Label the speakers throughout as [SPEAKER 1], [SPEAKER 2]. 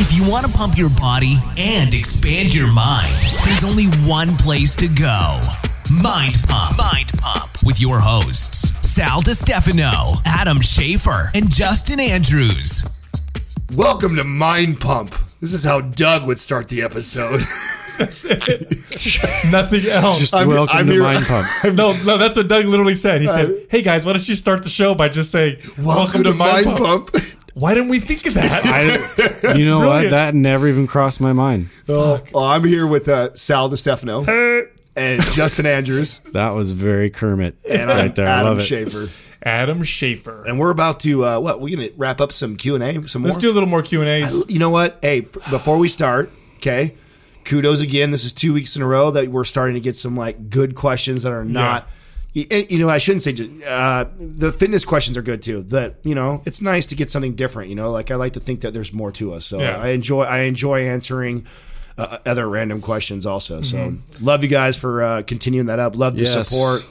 [SPEAKER 1] If you want to pump your body and expand your mind, there's only one place to go. Mind Pump. Mind Pump with your hosts, Sal DiStefano, Adam Schafer, and Justin Andrews.
[SPEAKER 2] Welcome to Mind Pump. This is how Doug would start the episode.
[SPEAKER 3] Nothing else.
[SPEAKER 4] Just
[SPEAKER 2] I'm-
[SPEAKER 4] welcome
[SPEAKER 2] I'm
[SPEAKER 4] to
[SPEAKER 2] here-
[SPEAKER 4] Mind Pump.
[SPEAKER 3] no, no, that's what Doug literally said. He said, "Hey guys, why don't you start the show by just saying
[SPEAKER 2] Welcome, to, Mind Pump.
[SPEAKER 3] Why didn't we think of that?
[SPEAKER 4] I, you know
[SPEAKER 3] brilliant.
[SPEAKER 4] what? That never even crossed my mind.
[SPEAKER 2] Oh, well, I'm here with uh, Sal DiStefano and Justin Andrews
[SPEAKER 4] That was very Kermit
[SPEAKER 2] and I'm
[SPEAKER 4] right there. I
[SPEAKER 2] Adam
[SPEAKER 4] love it.
[SPEAKER 2] Schafer.
[SPEAKER 3] Adam Schafer.
[SPEAKER 2] And we're about to uh, what? We're gonna wrap up some Q and A. Some more.
[SPEAKER 3] Let's do a little more Q and A's.
[SPEAKER 2] you know what? Hey, f- before we start, okay. Kudos again. This is two weeks in a row that we're starting to get some like good questions that are not. You, and, you know, I shouldn't say just, uh, the fitness questions are good too. That you know, it's nice to get something different. You know, like I like to think that there's more to us. So
[SPEAKER 3] Yeah.
[SPEAKER 2] I enjoy I enjoy answering uh, other random questions also. So love you guys for uh, continuing that up. Love the
[SPEAKER 4] Yes.
[SPEAKER 2] support.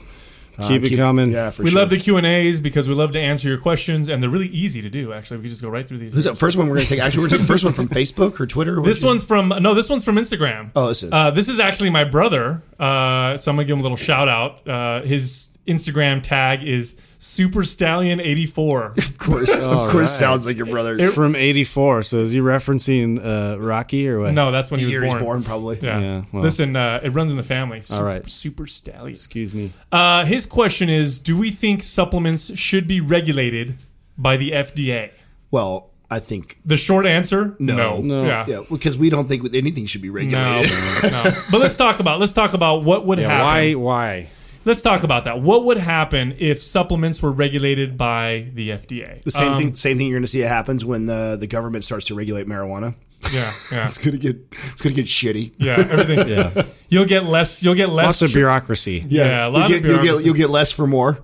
[SPEAKER 2] Uh,
[SPEAKER 4] Keep it coming.
[SPEAKER 2] Yeah, for
[SPEAKER 3] We
[SPEAKER 2] sure.
[SPEAKER 3] love the Q and A's because we love to answer your questions, and they're really easy to do. Actually, we can just go right through these.
[SPEAKER 2] Who's the first one we're gonna take? Actually, we're taking the first one from Facebook or Twitter.
[SPEAKER 3] This one's from no, this one's from Instagram.
[SPEAKER 2] Oh, this is.
[SPEAKER 3] Uh, this is actually my brother. Uh, so I'm gonna give him a little shout out. Uh, his Instagram tag is Super Stallion 84.
[SPEAKER 2] Of course, of course,
[SPEAKER 4] right.
[SPEAKER 2] sounds like your brother.
[SPEAKER 4] From '84. So is he referencing uh, Rocky or what?
[SPEAKER 3] no, that's when
[SPEAKER 2] the
[SPEAKER 3] he
[SPEAKER 2] year
[SPEAKER 3] was
[SPEAKER 2] he's
[SPEAKER 3] born.
[SPEAKER 2] born, probably.
[SPEAKER 3] Yeah.
[SPEAKER 4] Yeah, well.
[SPEAKER 3] Listen, uh, it runs in the family. Super,
[SPEAKER 4] right.
[SPEAKER 3] Super Stallion.
[SPEAKER 4] Excuse me.
[SPEAKER 3] Uh, his question is: Do we think supplements should be regulated by the FDA?
[SPEAKER 2] Well, I think
[SPEAKER 3] The short answer:
[SPEAKER 2] No.
[SPEAKER 4] No.
[SPEAKER 3] Yeah.
[SPEAKER 2] yeah, because we don't think anything should be
[SPEAKER 3] No,
[SPEAKER 2] regulated.
[SPEAKER 3] no. But let's talk about let's talk about what would
[SPEAKER 4] Yeah,
[SPEAKER 3] happen.
[SPEAKER 4] why? Why?
[SPEAKER 3] Let's talk about that. What would happen if supplements were regulated by the FDA?
[SPEAKER 2] The same
[SPEAKER 3] Um,
[SPEAKER 2] thing. Same thing. You're going to see it happens when the the government starts to regulate marijuana.
[SPEAKER 3] Yeah, yeah,
[SPEAKER 2] It's gonna get it's gonna get shitty.
[SPEAKER 3] yeah. Everything.
[SPEAKER 4] Yeah.
[SPEAKER 3] You'll get less. You'll get less.
[SPEAKER 4] Lots of bureaucracy.
[SPEAKER 3] Yeah, a lot
[SPEAKER 2] you'll
[SPEAKER 3] of
[SPEAKER 2] get, you'll get you'll get less for more.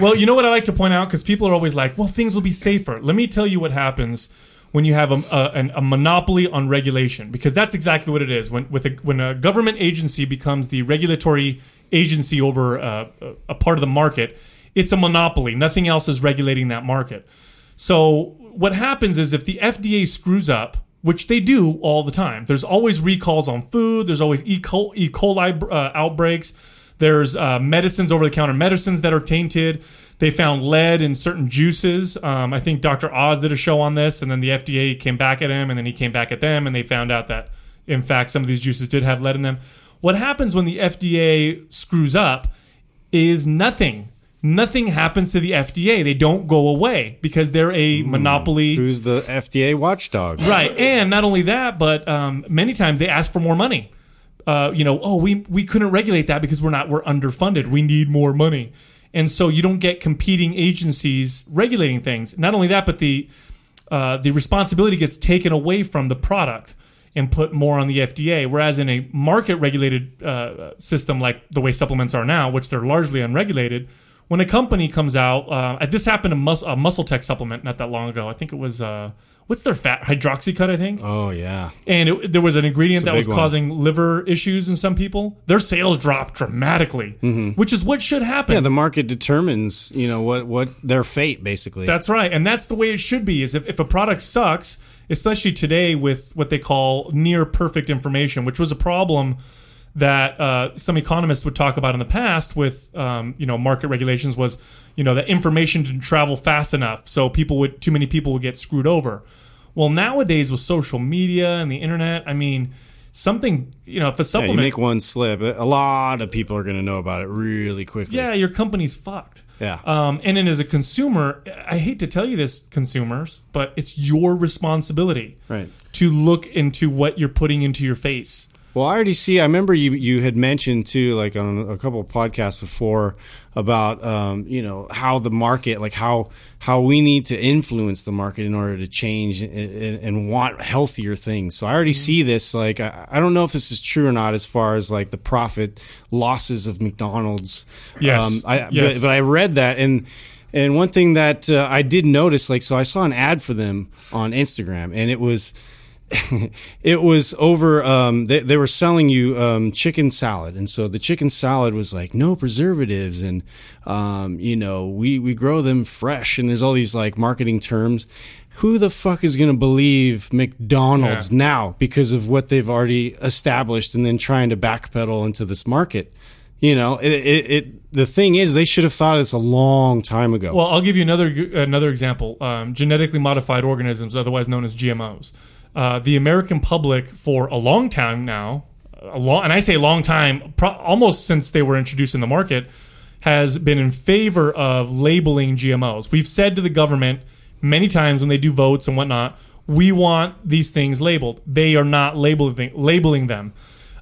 [SPEAKER 3] Well, you know what I like to point out because people are always like, "Well, things will be safer." Let me tell you what happens when you have a, a, a monopoly on regulation, because that's exactly what it is. When with a, when a government agency becomes the regulatory agency over uh, a, a part of the market, it's a monopoly. Nothing else is regulating that market. So what happens is if the FDA screws up, which they do all the time, there's always recalls on food. There's always E. coli, e. coli uh, outbreaks. There's uh, medicines, over the counter medicines that are tainted. They found lead in certain juices. Um, I think Dr. Oz did a show on this, and then the FDA came back at him, and then he came back at them, and they found out that, in fact, some of these juices did have lead in them. What happens when the FDA screws up is nothing. Nothing happens to the FDA. They don't go away because they're a monopoly.
[SPEAKER 4] Who's the FDA watchdog?
[SPEAKER 3] Right, and not only that, but um, many times they ask for more money. Uh, you know, oh, we we couldn't regulate that because we're not we're underfunded. We need more money, and so you don't get competing agencies regulating things. Not only that, but the uh, the responsibility gets taken away from the product and put more on the FDA. Whereas in a market regulated uh, system like the way supplements are now, which they're largely unregulated, when a company comes out, uh, this happened to mus- a Muscle Tech supplement not that long ago. I think it was uh, what's their fat hydroxycut, I think,
[SPEAKER 4] Oh yeah.
[SPEAKER 3] and it, there was an ingredient that was
[SPEAKER 4] one.
[SPEAKER 3] causing liver issues in some people. Their sales dropped dramatically, which is what should happen.
[SPEAKER 4] Mm-hmm. Yeah, the market determines, you know, what what their fate basically.
[SPEAKER 3] That's right, and that's the way it should be. Is if, if a product sucks, especially today with what they call near perfect information, which was a problem that uh, some economists would talk about in the past with um, you know market regulations was you know that information didn't travel fast enough, so people would too many people would get screwed over. Well, nowadays with social media and the internet, I mean, something you know if a
[SPEAKER 4] yeah, you
[SPEAKER 3] supplement
[SPEAKER 4] make one slip, a lot of people are going to know about it really quickly.
[SPEAKER 3] yeah, your company's fucked.
[SPEAKER 4] Yeah.
[SPEAKER 3] Um, and then as a consumer, I hate to tell you this, consumers, but it's your responsibility
[SPEAKER 4] Right.
[SPEAKER 3] to look into what you're putting into your face.
[SPEAKER 4] Well, I already see. I remember you you had mentioned too, like on a couple of podcasts before, about um, you know how the market, like how how we need to influence the market in order to change and, and, want healthier things. So I already see this. Like I, I don't know if this is true or not, as far as like the profit losses of McDonald's.
[SPEAKER 3] Yes.
[SPEAKER 4] Um, I,
[SPEAKER 3] Yes.
[SPEAKER 4] But, but I read that and. And one thing that uh, I did notice, like, so I saw an ad for them on Instagram, and it was it was over um, they, they were selling you um, chicken salad and so the chicken salad was like no preservatives and um, you know we, we grow them fresh and there's all these like marketing terms who the fuck is going to believe McDonald's
[SPEAKER 3] Yeah.
[SPEAKER 4] now because of what they've already established and then trying to backpedal into this market? You know, it, it, it the thing is they should have thought of this a long time ago.
[SPEAKER 3] Well, I'll give you another another example. Um, genetically modified organisms, otherwise known as GMOs. Uh, the American public, for a long time now, a long, and I say long time, pro- almost since they were introduced in the market, has been in favor of labeling GMOs. We've said to the government many times when they do votes and whatnot, we want these things labeled. They are not labeling labeling them.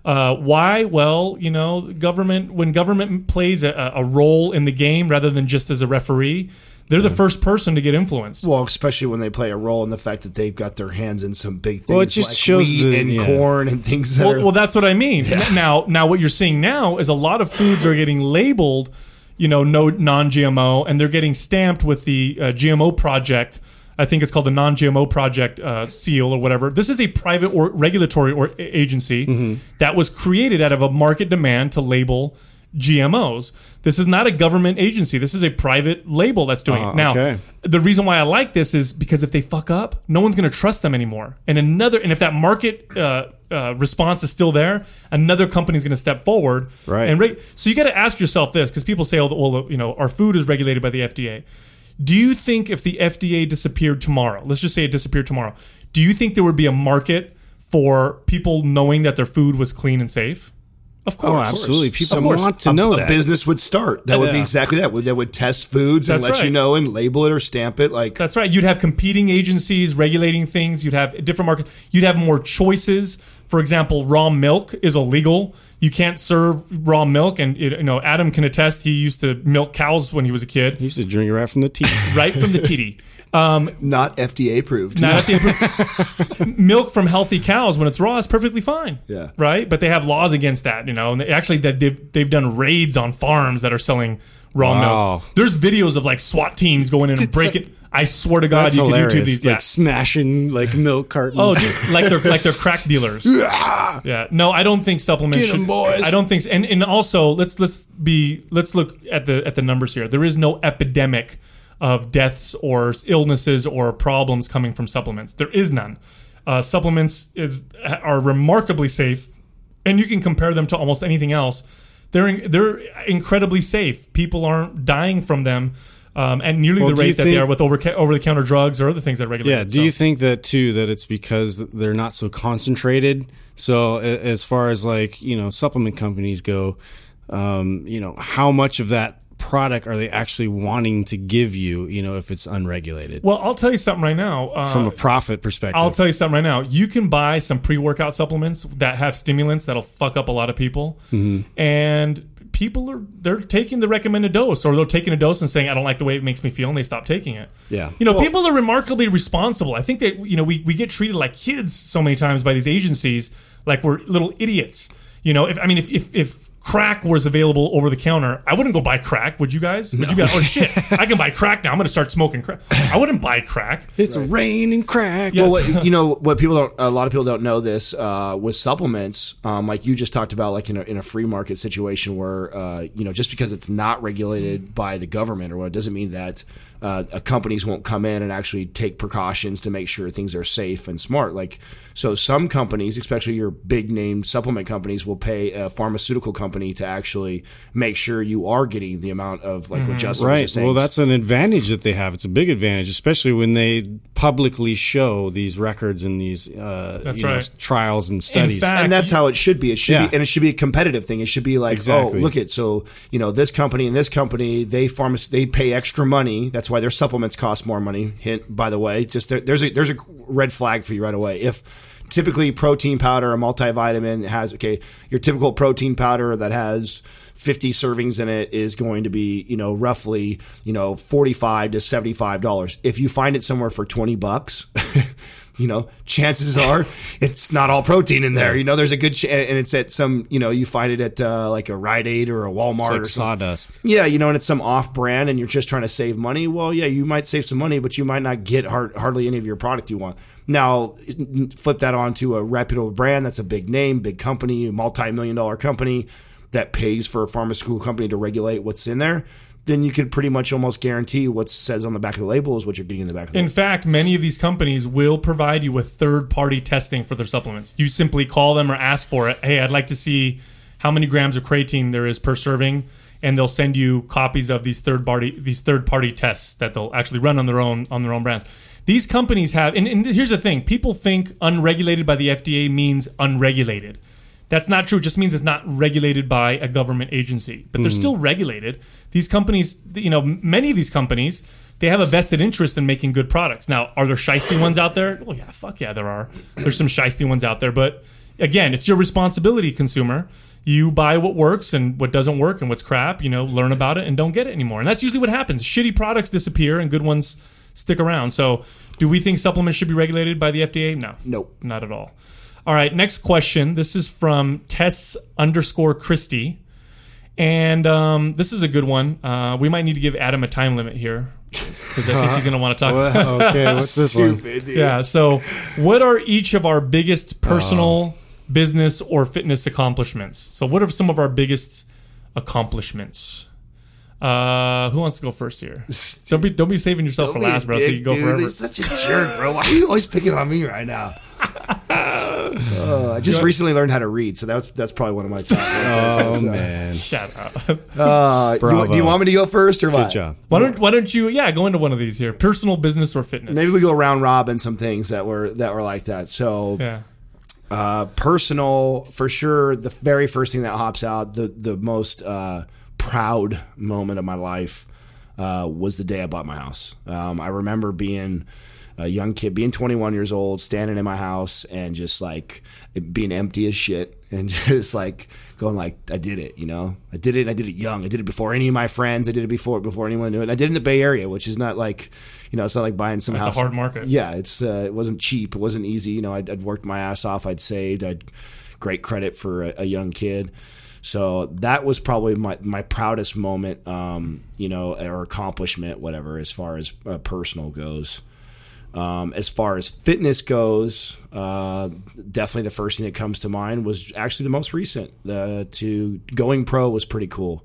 [SPEAKER 3] Uh, why? Well, you know, government when government plays a, a role in the game rather than just as a referee, they're the first person to get influenced.
[SPEAKER 2] Well, especially when they play a role in the fact that they've got their hands in some big things
[SPEAKER 4] Well, it just
[SPEAKER 2] like
[SPEAKER 4] shows
[SPEAKER 2] wheat
[SPEAKER 4] the-
[SPEAKER 2] and
[SPEAKER 4] yeah.
[SPEAKER 2] corn and things that
[SPEAKER 3] Well,
[SPEAKER 2] are.
[SPEAKER 3] well, that's what I mean. Now, now what you're seeing now is a lot of foods are getting labeled, you know, no non-GMO, and they're getting stamped with the uh, GMO project. I think it's called the non-GMO project uh, seal or whatever. This is a private or regulatory or agency
[SPEAKER 2] Mm-hmm.
[SPEAKER 3] that was created out of a market demand to label GMOs. This is not a government agency. This is a private label that's doing
[SPEAKER 4] Ah,
[SPEAKER 3] it. Now,
[SPEAKER 4] okay.
[SPEAKER 3] the reason why I like this is because if they fuck up, no one's going to trust them anymore. And another, and if that market uh, uh, response is still there, another company's going to step forward.
[SPEAKER 4] Right.
[SPEAKER 3] And so you got to ask yourself this because people say, oh, well, you know, our food is regulated by the FDA. Do you think if the FDA disappeared tomorrow, let's just say it disappeared tomorrow, do you think there would be a market for people knowing that their food was clean and safe? Of course.
[SPEAKER 4] oh, absolutely. People
[SPEAKER 3] Of course.
[SPEAKER 4] want to
[SPEAKER 2] a,
[SPEAKER 4] know
[SPEAKER 2] a
[SPEAKER 4] that.
[SPEAKER 2] business would start. That would be exactly that. Would that would test foods and
[SPEAKER 3] That's
[SPEAKER 2] let you know and label it or stamp it like
[SPEAKER 3] That's right. You'd have competing agencies regulating things. You'd have different markets. You'd have more choices. For example, raw milk is illegal. You can't serve raw milk, and you know Adam can attest. He used to milk cows when he was a kid,
[SPEAKER 4] He used to drink it right from the teeth.
[SPEAKER 3] right from the titty.
[SPEAKER 2] Um, not FDA approved.
[SPEAKER 3] Now, that's the milk from healthy cows when it's raw is perfectly fine.
[SPEAKER 2] Yeah.
[SPEAKER 3] Right. But they have laws against that, you know. And they, actually, that they've they've done raids on farms that are selling raw
[SPEAKER 4] Wow.
[SPEAKER 3] milk. There's videos of like SWAT teams going in and breaking. I swear to God,
[SPEAKER 4] That's
[SPEAKER 3] you
[SPEAKER 4] hilarious.
[SPEAKER 3] can YouTube these.
[SPEAKER 4] like
[SPEAKER 3] yeah.
[SPEAKER 4] smashing like milk cartons.
[SPEAKER 3] Oh, dude, like they're like they're crack dealers. yeah. No, I don't think supplements.
[SPEAKER 4] Get
[SPEAKER 3] should-
[SPEAKER 4] boys.
[SPEAKER 3] I don't think. And and also let's let's be let's look at the at the numbers here. There is no epidemic of deaths or illnesses or problems coming from supplements. There is none. Uh, supplements is are remarkably safe, and you can compare them to almost anything else. They're in, they're incredibly safe. People aren't dying from them. Um, at nearly
[SPEAKER 4] Well,
[SPEAKER 3] the rate that they are with over over the counter drugs or other things that regulate.
[SPEAKER 4] Yeah. Do
[SPEAKER 3] So-
[SPEAKER 4] you think that too? That it's because they're not so concentrated. So as far as like you know, supplement companies go, um, you know, how much of that product are they actually wanting to give you? You know, if it's unregulated
[SPEAKER 3] Well, I'll tell you something right now. Uh,
[SPEAKER 4] from a profit perspective.
[SPEAKER 3] I'll tell you something right now. You can buy some pre-workout supplements that have stimulants that'll fuck up a lot of people,
[SPEAKER 4] Mm-hmm.
[SPEAKER 3] and people are they're taking the recommended dose, or they're taking a dose and saying, "I don't like the way it makes me feel," and they stop taking it.
[SPEAKER 4] Yeah.
[SPEAKER 3] you know, people are remarkably responsible. I think that you know we we get treated like kids so many times by these agencies, like we're little idiots. You know, if I mean, if if, if crack was available over the counter, I wouldn't go buy crack. Would you guys? Would you guys? Oh shit! I can buy crack now. I'm going to start smoking crack. I wouldn't buy crack.
[SPEAKER 4] it's rain and crack.
[SPEAKER 3] Yeah.
[SPEAKER 2] Well, what, you know what people don't. A lot of people don't know this uh, with supplements, um, like you just talked about, like in a, in a free market situation where uh, you know just because it's not regulated by the government or what, it doesn't mean that uh, uh, companies won't come in and actually take precautions to make sure things are safe and smart. Like so, some companies, especially your big name supplement companies, will pay a pharmaceutical company to actually make sure you are getting the amount of like what Justin was
[SPEAKER 4] Right.
[SPEAKER 2] just saying.
[SPEAKER 4] Well, that's an advantage that they have. It's a big advantage, especially when they publicly show these records and these uh,
[SPEAKER 3] That's
[SPEAKER 4] you know,
[SPEAKER 3] right.
[SPEAKER 4] trials and studies.
[SPEAKER 3] fact-
[SPEAKER 2] and that's how it should be. It should
[SPEAKER 4] Yeah.
[SPEAKER 2] be, and it should be a competitive thing. It should be like,
[SPEAKER 4] Exactly.
[SPEAKER 2] oh, look at so you know this company and this company they pharmac- they pay extra money. That's why their supplements cost more money. Hint, by the way, just there, there's a there's a red flag for you right away. If typically protein powder or multivitamin has okay, your typical protein powder that has 50 servings in it is going to be, you know, roughly, you know, 45 to 75 dollars. If you find it somewhere for 20 bucks, you know, chances are it's not all protein in there. You know, there's a good ch- and it's at some, you know, you find it at uh, like a Rite Aid or a Walmart
[SPEAKER 4] It's
[SPEAKER 2] or something.
[SPEAKER 4] sawdust.
[SPEAKER 2] Yeah, you know, and it's some off brand and you're just trying to save money. Well, yeah, you might save some money, but you might not get hard, hardly any of your product you want. Now, flip that onto a reputable brand that's a big name, big company, multi million dollar company that pays for a pharmaceutical company to regulate what's in there. Then you could pretty much almost guarantee what says on the back of the label is what you're getting in the back of the
[SPEAKER 3] In
[SPEAKER 2] label.
[SPEAKER 3] fact, many of these companies will provide you with third party testing for their supplements. You simply call them or ask for it. Hey, I'd like to see how many grams of creatine there is per serving, and they'll send you copies of these third party these third party tests that they'll actually run on their own on their own brands. These companies have, and, and here's the thing: people think unregulated by the FDA means unregulated. That's not true. It just means it's not regulated by a government agency, but they're hmm. still regulated. These companies, you know, many of these companies, they have a vested interest in making good products. Now, are there shisty ones out there? Well, yeah, fuck yeah, there are. There's some shisty ones out there, but again, it's your responsibility, consumer. You buy what works and what doesn't work and what's crap. You know, learn about it and don't get it anymore. And that's usually what happens. Shitty products disappear and good ones stick around. So, do we think supplements should be regulated by the FDA? No.
[SPEAKER 2] Nope.
[SPEAKER 3] Not at all. All right, next question. This is from Tess underscore Christie. And um, this is a good one. Uh, we might need to give Adam a time limit here because I think he's going to want to talk.
[SPEAKER 4] Well, okay, what's this one?
[SPEAKER 2] Stupid, dude.
[SPEAKER 3] Yeah. So, what are each of our biggest personal, business, or fitness accomplishments? So, what are some of our biggest accomplishments? Uh, who wants to go first here? Don't be don't be saving yourself for
[SPEAKER 2] Don't be a
[SPEAKER 3] last, bro. So you can go
[SPEAKER 2] dude.
[SPEAKER 3] forever.
[SPEAKER 2] You're such a jerk, bro. Why are you always picking on me right now? Uh, I just recently learned how to read, so that's that's probably one of my top.
[SPEAKER 4] Oh
[SPEAKER 2] ones.
[SPEAKER 4] man,
[SPEAKER 3] Shut up.
[SPEAKER 2] Uh, you do you want me to go first or what?
[SPEAKER 4] good job.
[SPEAKER 3] Why don't Why don't you? Yeah, go into one of these here. Personal, business, or fitness.
[SPEAKER 2] Maybe we go round robin some things that were that were like that. So
[SPEAKER 3] Yeah.
[SPEAKER 2] uh, personal for sure. The very first thing that hops out, the the most uh, proud moment of my life uh, was the day I bought my house. Um, I remember being a young kid, being 21 years old, standing in my house and just like being empty as shit, and just like going like I did it, you know, I did it. I did it young. I did it before any of my friends. I did it before before anyone knew it. And I did it in the Bay Area, which is not like, you know, it's not like buying some
[SPEAKER 3] That's a
[SPEAKER 2] house.
[SPEAKER 3] hard market.
[SPEAKER 2] Yeah, it's uh, it wasn't cheap. It wasn't easy. You know, I'd, I'd worked my ass off. I'd saved. I'd great credit for a, a young kid. So that was probably my, my proudest moment, um, you know, or accomplishment, whatever, as far as uh, personal goes. Um, as far as fitness goes, uh, definitely the first thing that comes to mind was actually the most recent. Uh, to going pro was pretty cool.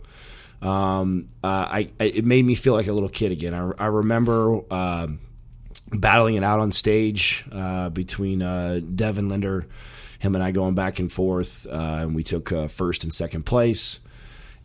[SPEAKER 2] Um, uh, I, I it made me feel like a little kid again. I, I remember uh, battling it out on stage uh, between uh, Devin Linder, him and I going back and forth, and we took first and second place.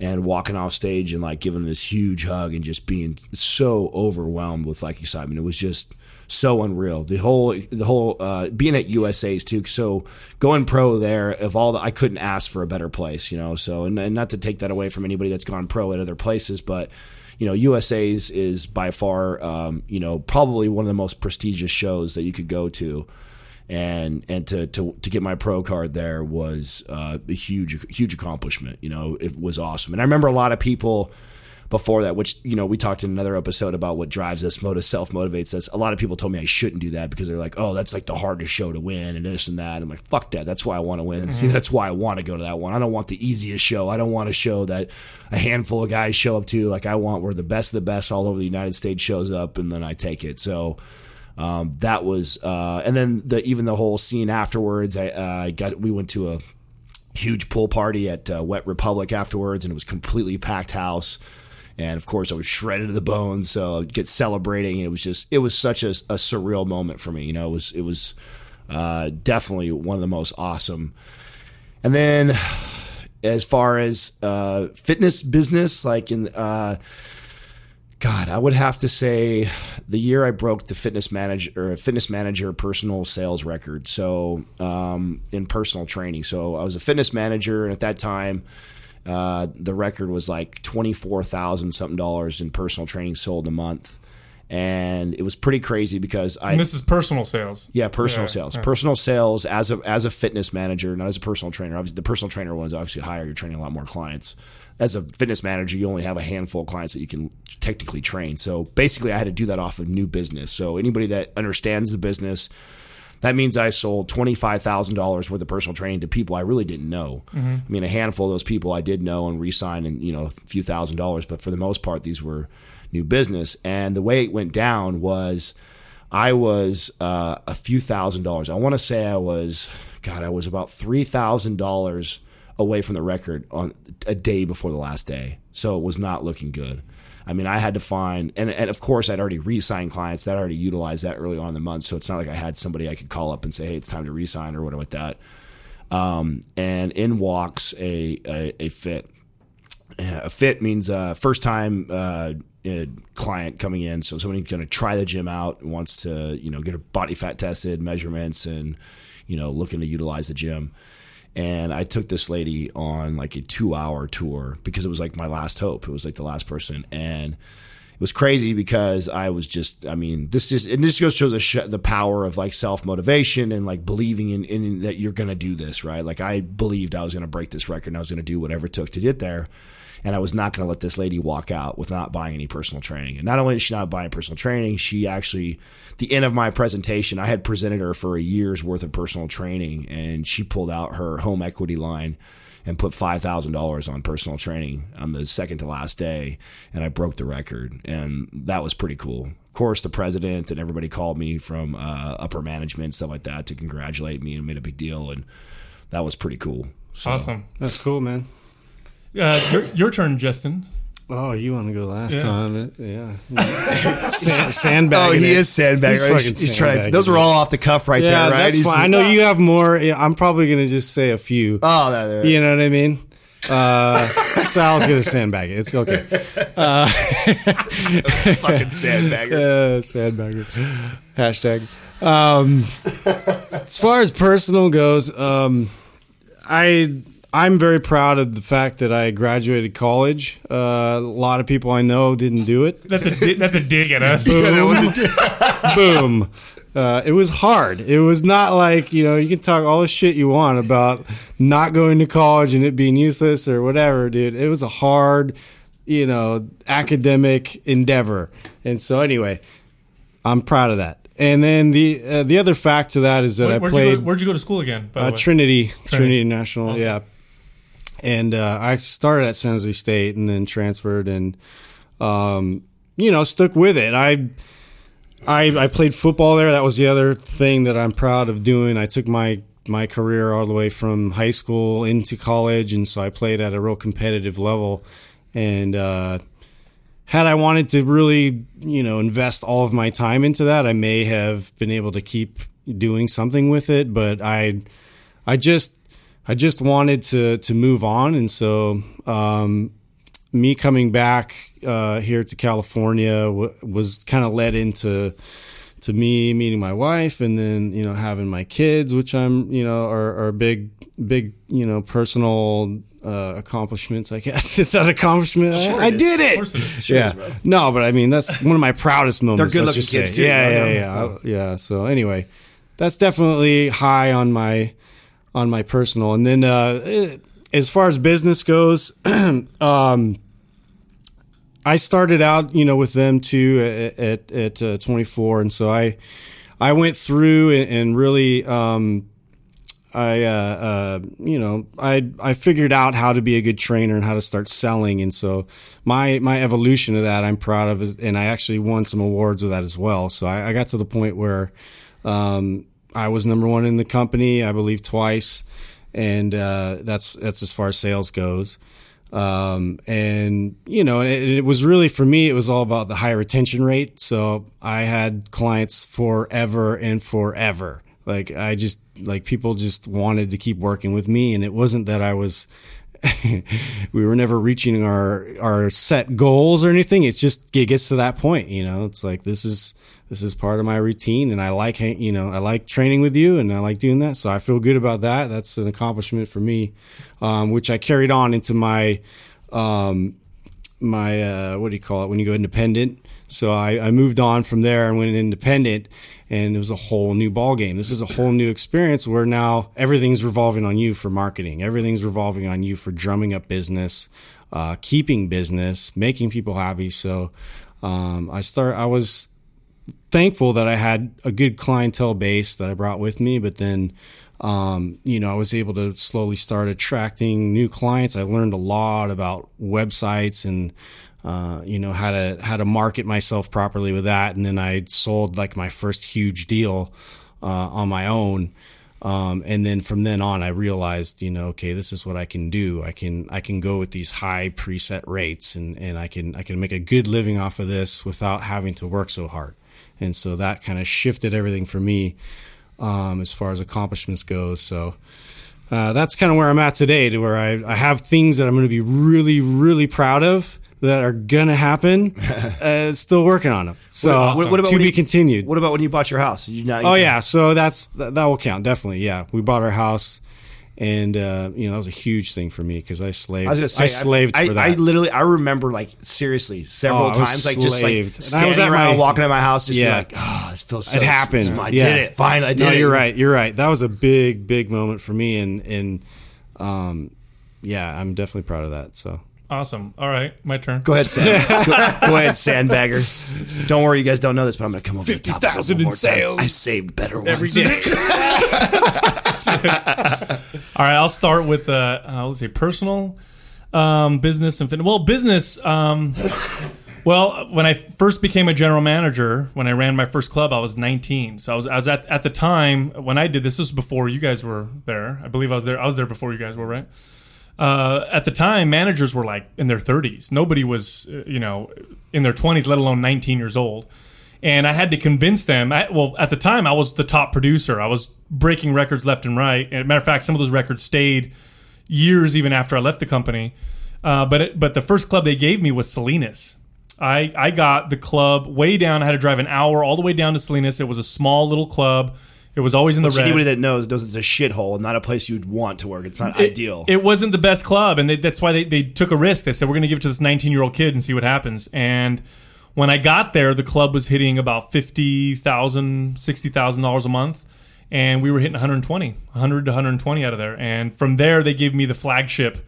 [SPEAKER 2] And walking off stage and like giving him this huge hug and just being so overwhelmed with like excitement, it was just so unreal. The whole the whole uh, being at USA's too. So going pro there, of all the, I couldn't ask for a better place, you know. So and, and not to take that away from anybody that's gone pro at other places, but you know, USA's is by far, um, you know, probably one of the most prestigious shows that you could go to. And and to, to, to get my pro card there was uh, a huge huge accomplishment. You know, it was awesome. And I remember a lot of people before that, which you know we talked in another episode about what drives us, motive self motivates us. A lot of people told me I shouldn't do that because they're like, oh, that's like the hardest show to win and this and that. I'm like, fuck that. That's why I want to win. that's why I want to go to that one. I don't want the easiest show. I don't want a show that a handful of guys show up to. Like I want where the best of the best all over the United States shows up and then I take it. So. Um, that was, uh, and then the even the whole scene afterwards. I uh, got we went to a huge pool party at uh, Wet Republic afterwards, and it was completely packed house. And of course, I was shredded to the bone, so I'd get celebrating. It was just, it was such a, a surreal moment for me. You know, it was, it was uh, definitely one of the most awesome. And then, as far as uh, fitness business, like in, uh, God, I would have to say the year I broke the fitness manager or fitness manager personal sales record. So um, in personal training, so I was a fitness manager, and at that time, uh, the record was like twenty four thousand something dollars in personal training sold a month, and it was pretty crazy because I
[SPEAKER 3] And this is personal sales.
[SPEAKER 2] yeah, personal
[SPEAKER 3] Yeah,
[SPEAKER 2] sales.
[SPEAKER 3] yeah.
[SPEAKER 2] Personal sales as a as a fitness manager, not as a personal trainer. Obviously, the personal trainer one is obviously higher. You're training a lot more clients. As a fitness manager, you only have a handful of clients that you can technically train. So basically, I had to do that off of new business. So anybody that understands the business, that means I sold twenty five thousand dollars worth of personal training to people I really didn't know. I mean, a handful of those people I did know and re-sign and you know a few thousand dollars, but for the most part, these were new business. And the way it went down was. I was uh, a few thousand dollars. I want to say I was, God, I was about three thousand dollars away from the record on a day before the last day. So it was not looking good. I mean, I had to find, and, and of course, I'd already re-signed clients that already utilized that early on in the month. So it's not like I had somebody I could call up and say, "Hey, it's time to re-sign" or whatever like that. Um, and in walks a a, a fit. A fit means uh, first time uh, client coming in, so somebody's going to try the gym out, wants to you know get a body fat tested, measurements, and you know looking to utilize the gym. And I took this lady on like a two hour tour because it was like my last hope. It was like the last person, and it was crazy because I was just, I mean, this is, and this just shows the, the power of like self motivation and like believing in, in that you're to do this, right? Like I believed I was to break this record and I was to do whatever it took to get there. And I was not going to let this lady walk out with not buying any personal training. And not only did she not buy personal training, she actually, the end of my presentation, I had presented her for a year's worth of personal training and she pulled out her home equity line and put $5,000 on personal training on the second to last day. And I broke the record. And that was pretty cool. Of course, the president and everybody called me from uh, upper management, stuff like that, to congratulate me and made a big deal. And that was pretty cool. So,
[SPEAKER 3] Awesome.
[SPEAKER 4] That's cool, man.
[SPEAKER 3] Uh, your, your turn, Justin.
[SPEAKER 4] Oh, you want to go last
[SPEAKER 3] Yeah.
[SPEAKER 4] time? Yeah. Sand, sandbagging
[SPEAKER 2] Oh, he is sandbagging.
[SPEAKER 4] He's
[SPEAKER 2] right?
[SPEAKER 4] fucking
[SPEAKER 2] He's, he's trying to. Those were all off the cuff right
[SPEAKER 4] Yeah,
[SPEAKER 2] there, right?
[SPEAKER 4] that's
[SPEAKER 2] He's-
[SPEAKER 4] fine. I know you have more. I'm probably gonna just say a few.
[SPEAKER 2] Oh, that,
[SPEAKER 4] You know what I mean? Uh, Sal's gonna sandbag it. It's okay.
[SPEAKER 2] fucking sandbagger.
[SPEAKER 4] Uh, sandbagger. Hashtag. Um, as far as personal goes, um, I I'm very proud of the fact that I graduated college. Uh, a lot of people I know didn't do it.
[SPEAKER 3] That's a di- that's a dig at us.
[SPEAKER 4] Boom. Uh, it was hard. It was not like you know you can talk all the shit you want about not going to college and it being useless or whatever, dude. It was a hard, you know, academic endeavor. And so anyway, I'm proud of that. And then the uh, the other fact to that is that
[SPEAKER 3] Where,
[SPEAKER 4] I
[SPEAKER 3] would
[SPEAKER 4] played
[SPEAKER 3] you go, where'd you go to school again? By the
[SPEAKER 4] uh,
[SPEAKER 3] way?
[SPEAKER 4] Trinity, Trinity,
[SPEAKER 3] Trinity.
[SPEAKER 4] National,
[SPEAKER 3] Awesome.
[SPEAKER 4] yeah. And uh, I started at San Jose State and then transferred and, um, you know, stuck with it. I, I, I played football there. That was the other thing that I'm proud of doing. I took my my career all the way from high school into college, and so I played at a real competitive level. And uh, had I wanted to really, you know, invest all of my time into that, I may have been able to keep doing something with it. But I, I just, I just wanted to to move on, and so um, me coming back uh, here to California w- was kind of led into to me meeting my wife, and then you know having my kids, which I'm you know are, are big big you know personal uh, accomplishments. I guess is that accomplishment? I-
[SPEAKER 2] Sure
[SPEAKER 4] I,
[SPEAKER 2] is.
[SPEAKER 4] did it.
[SPEAKER 3] course it is.
[SPEAKER 2] Sure
[SPEAKER 4] yeah,
[SPEAKER 2] is,
[SPEAKER 4] no, but I mean that's one of my proudest moments.
[SPEAKER 2] They're good-looking kids,
[SPEAKER 4] say.
[SPEAKER 2] too,
[SPEAKER 4] Yeah,
[SPEAKER 2] you
[SPEAKER 4] yeah, yeah, yeah. So anyway, that's definitely high on my on my personal. And then uh, eh, as far as business goes, um, I started out, you know, with them too at at, at uh, 24, and so I I went through and, and really. Um, I, uh, uh, you know, I I figured out how to be a good trainer and how to start selling, and so my my evolution of that I'm proud of, is, and I actually won some awards with that as well. So I, I got to the point where um, I was number one in the company, I believe twice, and uh, that's that's as far as sales goes. Um, and you know, it, it was really for me, it was all about the high retention rate. So I had clients forever and forever. Like I just like people just wanted to keep working with me, and it wasn't that I was. we were never reaching our our set goals or anything. It's just it gets to that point, you know. It's like this is this is part of my routine, and I like you know I like training with you, and I like doing that. So I feel good about that. That's an accomplishment for me, um, which I carried on into my um, my uh, what do you call it when you go independent. So I, I moved on from there and went independent, and it was a whole new ball game. This is a whole new experience where now everything's revolving on you for marketing. Everything's revolving on you for drumming up business, uh, keeping business, making people happy. So um, I start. I was thankful that I had a good clientele base that I brought with me, but then, um, you know, I was able to slowly start attracting new clients. I learned a lot about websites and, uh, you know, how to, how to market myself properly with that. And then I sold like my first huge deal, uh, on my own. Um, and then from then on, I realized, you know, okay, this is what I can do. I can I can go with these high preset rates, and, and I can I can make a good living off of this without having to work so hard. And so that kind of shifted everything for me um, as far as accomplishments goes. So uh, that's kind of where I'm at today, to where I, I have things that I'm going to be really really proud of that are gonna happen. uh, still working on them. So
[SPEAKER 2] What- what about
[SPEAKER 4] to be
[SPEAKER 2] you-
[SPEAKER 4] continued.
[SPEAKER 2] What about when you bought your house? Did you not?
[SPEAKER 4] Oh yeah, so that's that, that will count definitely. Yeah, we bought our house, and uh, you know that was a huge thing for me because I slaved.
[SPEAKER 2] I say
[SPEAKER 4] slaved
[SPEAKER 2] I,
[SPEAKER 4] for that.
[SPEAKER 2] I literally I remember like seriously several
[SPEAKER 4] Oh,
[SPEAKER 2] times like just like
[SPEAKER 4] slaved. And I
[SPEAKER 2] standing
[SPEAKER 4] was at
[SPEAKER 2] around
[SPEAKER 4] my-
[SPEAKER 2] walking in my house just
[SPEAKER 4] Yeah.
[SPEAKER 2] like oh this feels so
[SPEAKER 4] it happened.
[SPEAKER 2] I
[SPEAKER 4] yeah.
[SPEAKER 2] did it finally I did
[SPEAKER 4] no,
[SPEAKER 2] it
[SPEAKER 4] you're right. You're right. That was a big, big moment for me, and and um, yeah, I'm definitely proud of that. So
[SPEAKER 3] Awesome. All right, my turn.
[SPEAKER 2] Go ahead, Sam. go, go ahead, sandbagger. Don't worry, you guys don't know this, but I'm gonna come over the top of it
[SPEAKER 4] 50,000 in
[SPEAKER 2] more time.
[SPEAKER 4] sales.
[SPEAKER 2] I saved better ones.
[SPEAKER 4] every day.
[SPEAKER 3] All right, I'll start with uh, uh let's see, personal, um, business, and fin- well, business. Um, well, when I first became a general manager, when I ran my first club, I was 19. So I was, I was at at the time when I did this. This was before you guys were there. I believe I was there. I was there before you guys were, right? Uh, at the time, managers were like in their 30s. Nobody was, uh, you know, in their 20s, let alone 19 years old. And I had to convince them. I, well, at the time, I was the top producer. I was breaking records left and right. And matter of fact, some of those records stayed years even after I left the company. Uh, but it, but the first club they gave me was Salinas. I I got the club way down. I had to drive an hour all the way down to Salinas. It was a small little club. It was always in the
[SPEAKER 2] Which
[SPEAKER 3] red.
[SPEAKER 2] anybody that knows knows it's a shithole and not a place you'd want to work. It's not
[SPEAKER 3] it,
[SPEAKER 2] ideal.
[SPEAKER 3] It wasn't the best club, and they, that's why they, they took a risk. They said we're going to give it to this 19 year old kid and see what happens. And when I got there, the club was hitting about fifty thousand, sixty thousand dollars a month, and we were hitting 120, 100 to 120 out of there. And from there, they gave me the flagship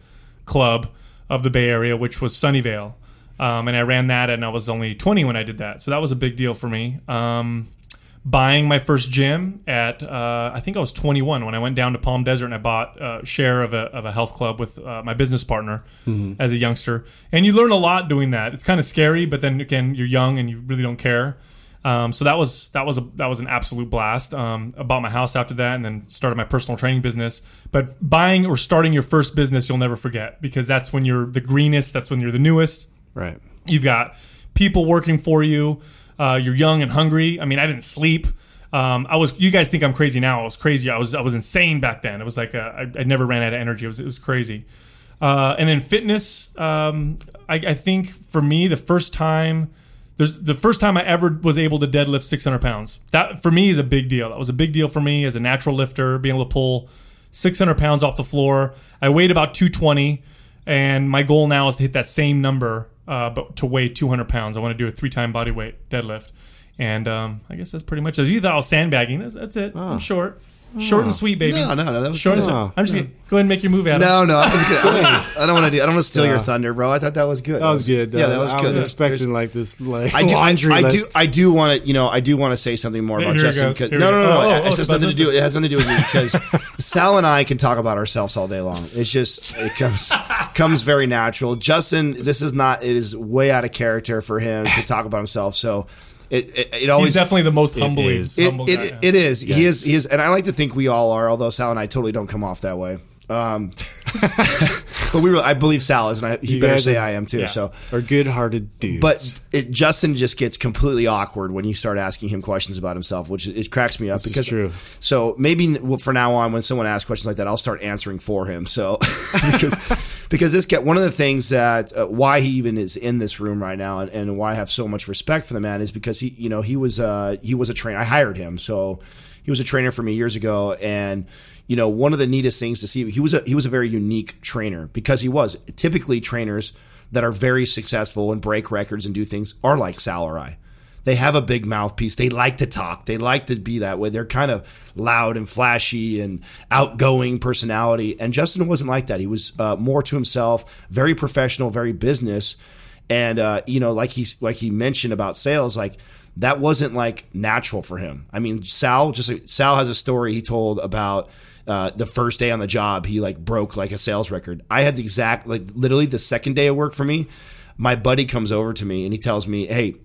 [SPEAKER 3] club of the Bay Area, which was Sunnyvale. Um, and I ran that, and I was only 20 when I did that, so that was a big deal for me. Um, buying my first gym at uh, I think I was 21 when I went down to Palm Desert and I bought a share of a, of a health club with uh, my business partner as a youngster. And you learn a lot doing that. It's kind of scary, but then again, you're young and you really don't care. Um, so that was that was a that was an absolute blast. Um, I bought my house after that, and then started my personal training business. But buying or starting your first business, you'll never forget because that's when you're the greenest. That's when you're the newest.
[SPEAKER 4] right.
[SPEAKER 3] You've got people working for you. Uh, you're young and hungry. I mean, I didn't sleep. Um, I was. You guys think I'm crazy now? I was crazy. I was. I was insane back then. It was like a, I, I never ran out of energy. It was. It was crazy. Uh, and then fitness. Um, I, I think for me, the first time, there's the first time I ever was able to deadlift 600 pounds. That for me is a big deal. That was a big deal for me as a natural lifter, being able to pull 600 pounds off the floor. I weighed about 220, and my goal now is to hit that same number, uh, but to weigh 200 pounds. I want to do a three-time body weight deadlift, and um, I guess that's pretty much. As you thought I was sandbagging, that's, that's it. I'm short, short and sweet, baby.
[SPEAKER 2] no, no, no. That was
[SPEAKER 3] Short and
[SPEAKER 2] good.
[SPEAKER 3] sweet. I'm just gonna go ahead and make your move, Adam.
[SPEAKER 2] No, no, I, was good. I, was- I don't want to do. I don't want to steal your thunder, bro. I thought that was good.
[SPEAKER 4] That was good.
[SPEAKER 2] Yeah, that uh, was
[SPEAKER 4] I
[SPEAKER 2] good.
[SPEAKER 4] was expecting like this like
[SPEAKER 2] I do,
[SPEAKER 4] laundry
[SPEAKER 2] I, I do.
[SPEAKER 4] list.
[SPEAKER 2] I do want to. You know, I do want to say something more
[SPEAKER 3] Here
[SPEAKER 2] about
[SPEAKER 3] it
[SPEAKER 2] Justin.
[SPEAKER 3] goes.
[SPEAKER 2] 'cause-
[SPEAKER 3] Here
[SPEAKER 2] No,
[SPEAKER 3] we
[SPEAKER 2] no,
[SPEAKER 3] go.
[SPEAKER 2] no, no.
[SPEAKER 3] Oh, oh,
[SPEAKER 2] it
[SPEAKER 3] oh,
[SPEAKER 2] has
[SPEAKER 3] it's
[SPEAKER 2] nothing to do. It has nothing to do with me because Sal and I can talk about ourselves all day long. It's just it comes comes very natural. Justin, this is not. It is way out of character for him to talk about himself. So it it, it always
[SPEAKER 3] He's definitely the most humbly.
[SPEAKER 4] is.
[SPEAKER 3] humble
[SPEAKER 2] it,
[SPEAKER 3] guy, yeah.
[SPEAKER 2] it is. He is. He is. And I like to think we all are. Although Sal and I totally don't come off that way. Um, but we. Really, I believe Sal is, and I, he
[SPEAKER 4] You
[SPEAKER 2] better
[SPEAKER 4] guys
[SPEAKER 2] say
[SPEAKER 4] are-
[SPEAKER 2] I am too.
[SPEAKER 3] yeah.
[SPEAKER 2] So.
[SPEAKER 4] are good-hearted dudes.
[SPEAKER 2] But it, Justin just gets completely awkward when you start asking him questions about himself, which it cracks me up
[SPEAKER 4] is
[SPEAKER 2] because
[SPEAKER 4] true.
[SPEAKER 2] So maybe well, for now on, when someone asks questions like that, I'll start answering for him. So because because this get one of the things that uh, why he even is in this room right now and, and why I have so much respect for the man is because he you know he was uh, he was a trainer. I hired him, so he was a trainer for me years ago, and you know one of the neatest things to see he was a he was a very unique trainer because he was typically trainers that are very successful and break records and do things are like Sal or I. They have a big mouthpiece. They like to talk. They like to be that way. They're kind of loud and flashy and outgoing personality. And Justin wasn't like that. He was uh, more to himself, very professional, very business. And uh, you know, like he like he mentioned about sales, like that wasn't like natural for him. I mean, Sal just Sal has a story he told about uh, the first day on the job. He like broke like a sales record. I had the exact like literally the second day of work for me. My buddy comes over to me and he tells me, "Hey."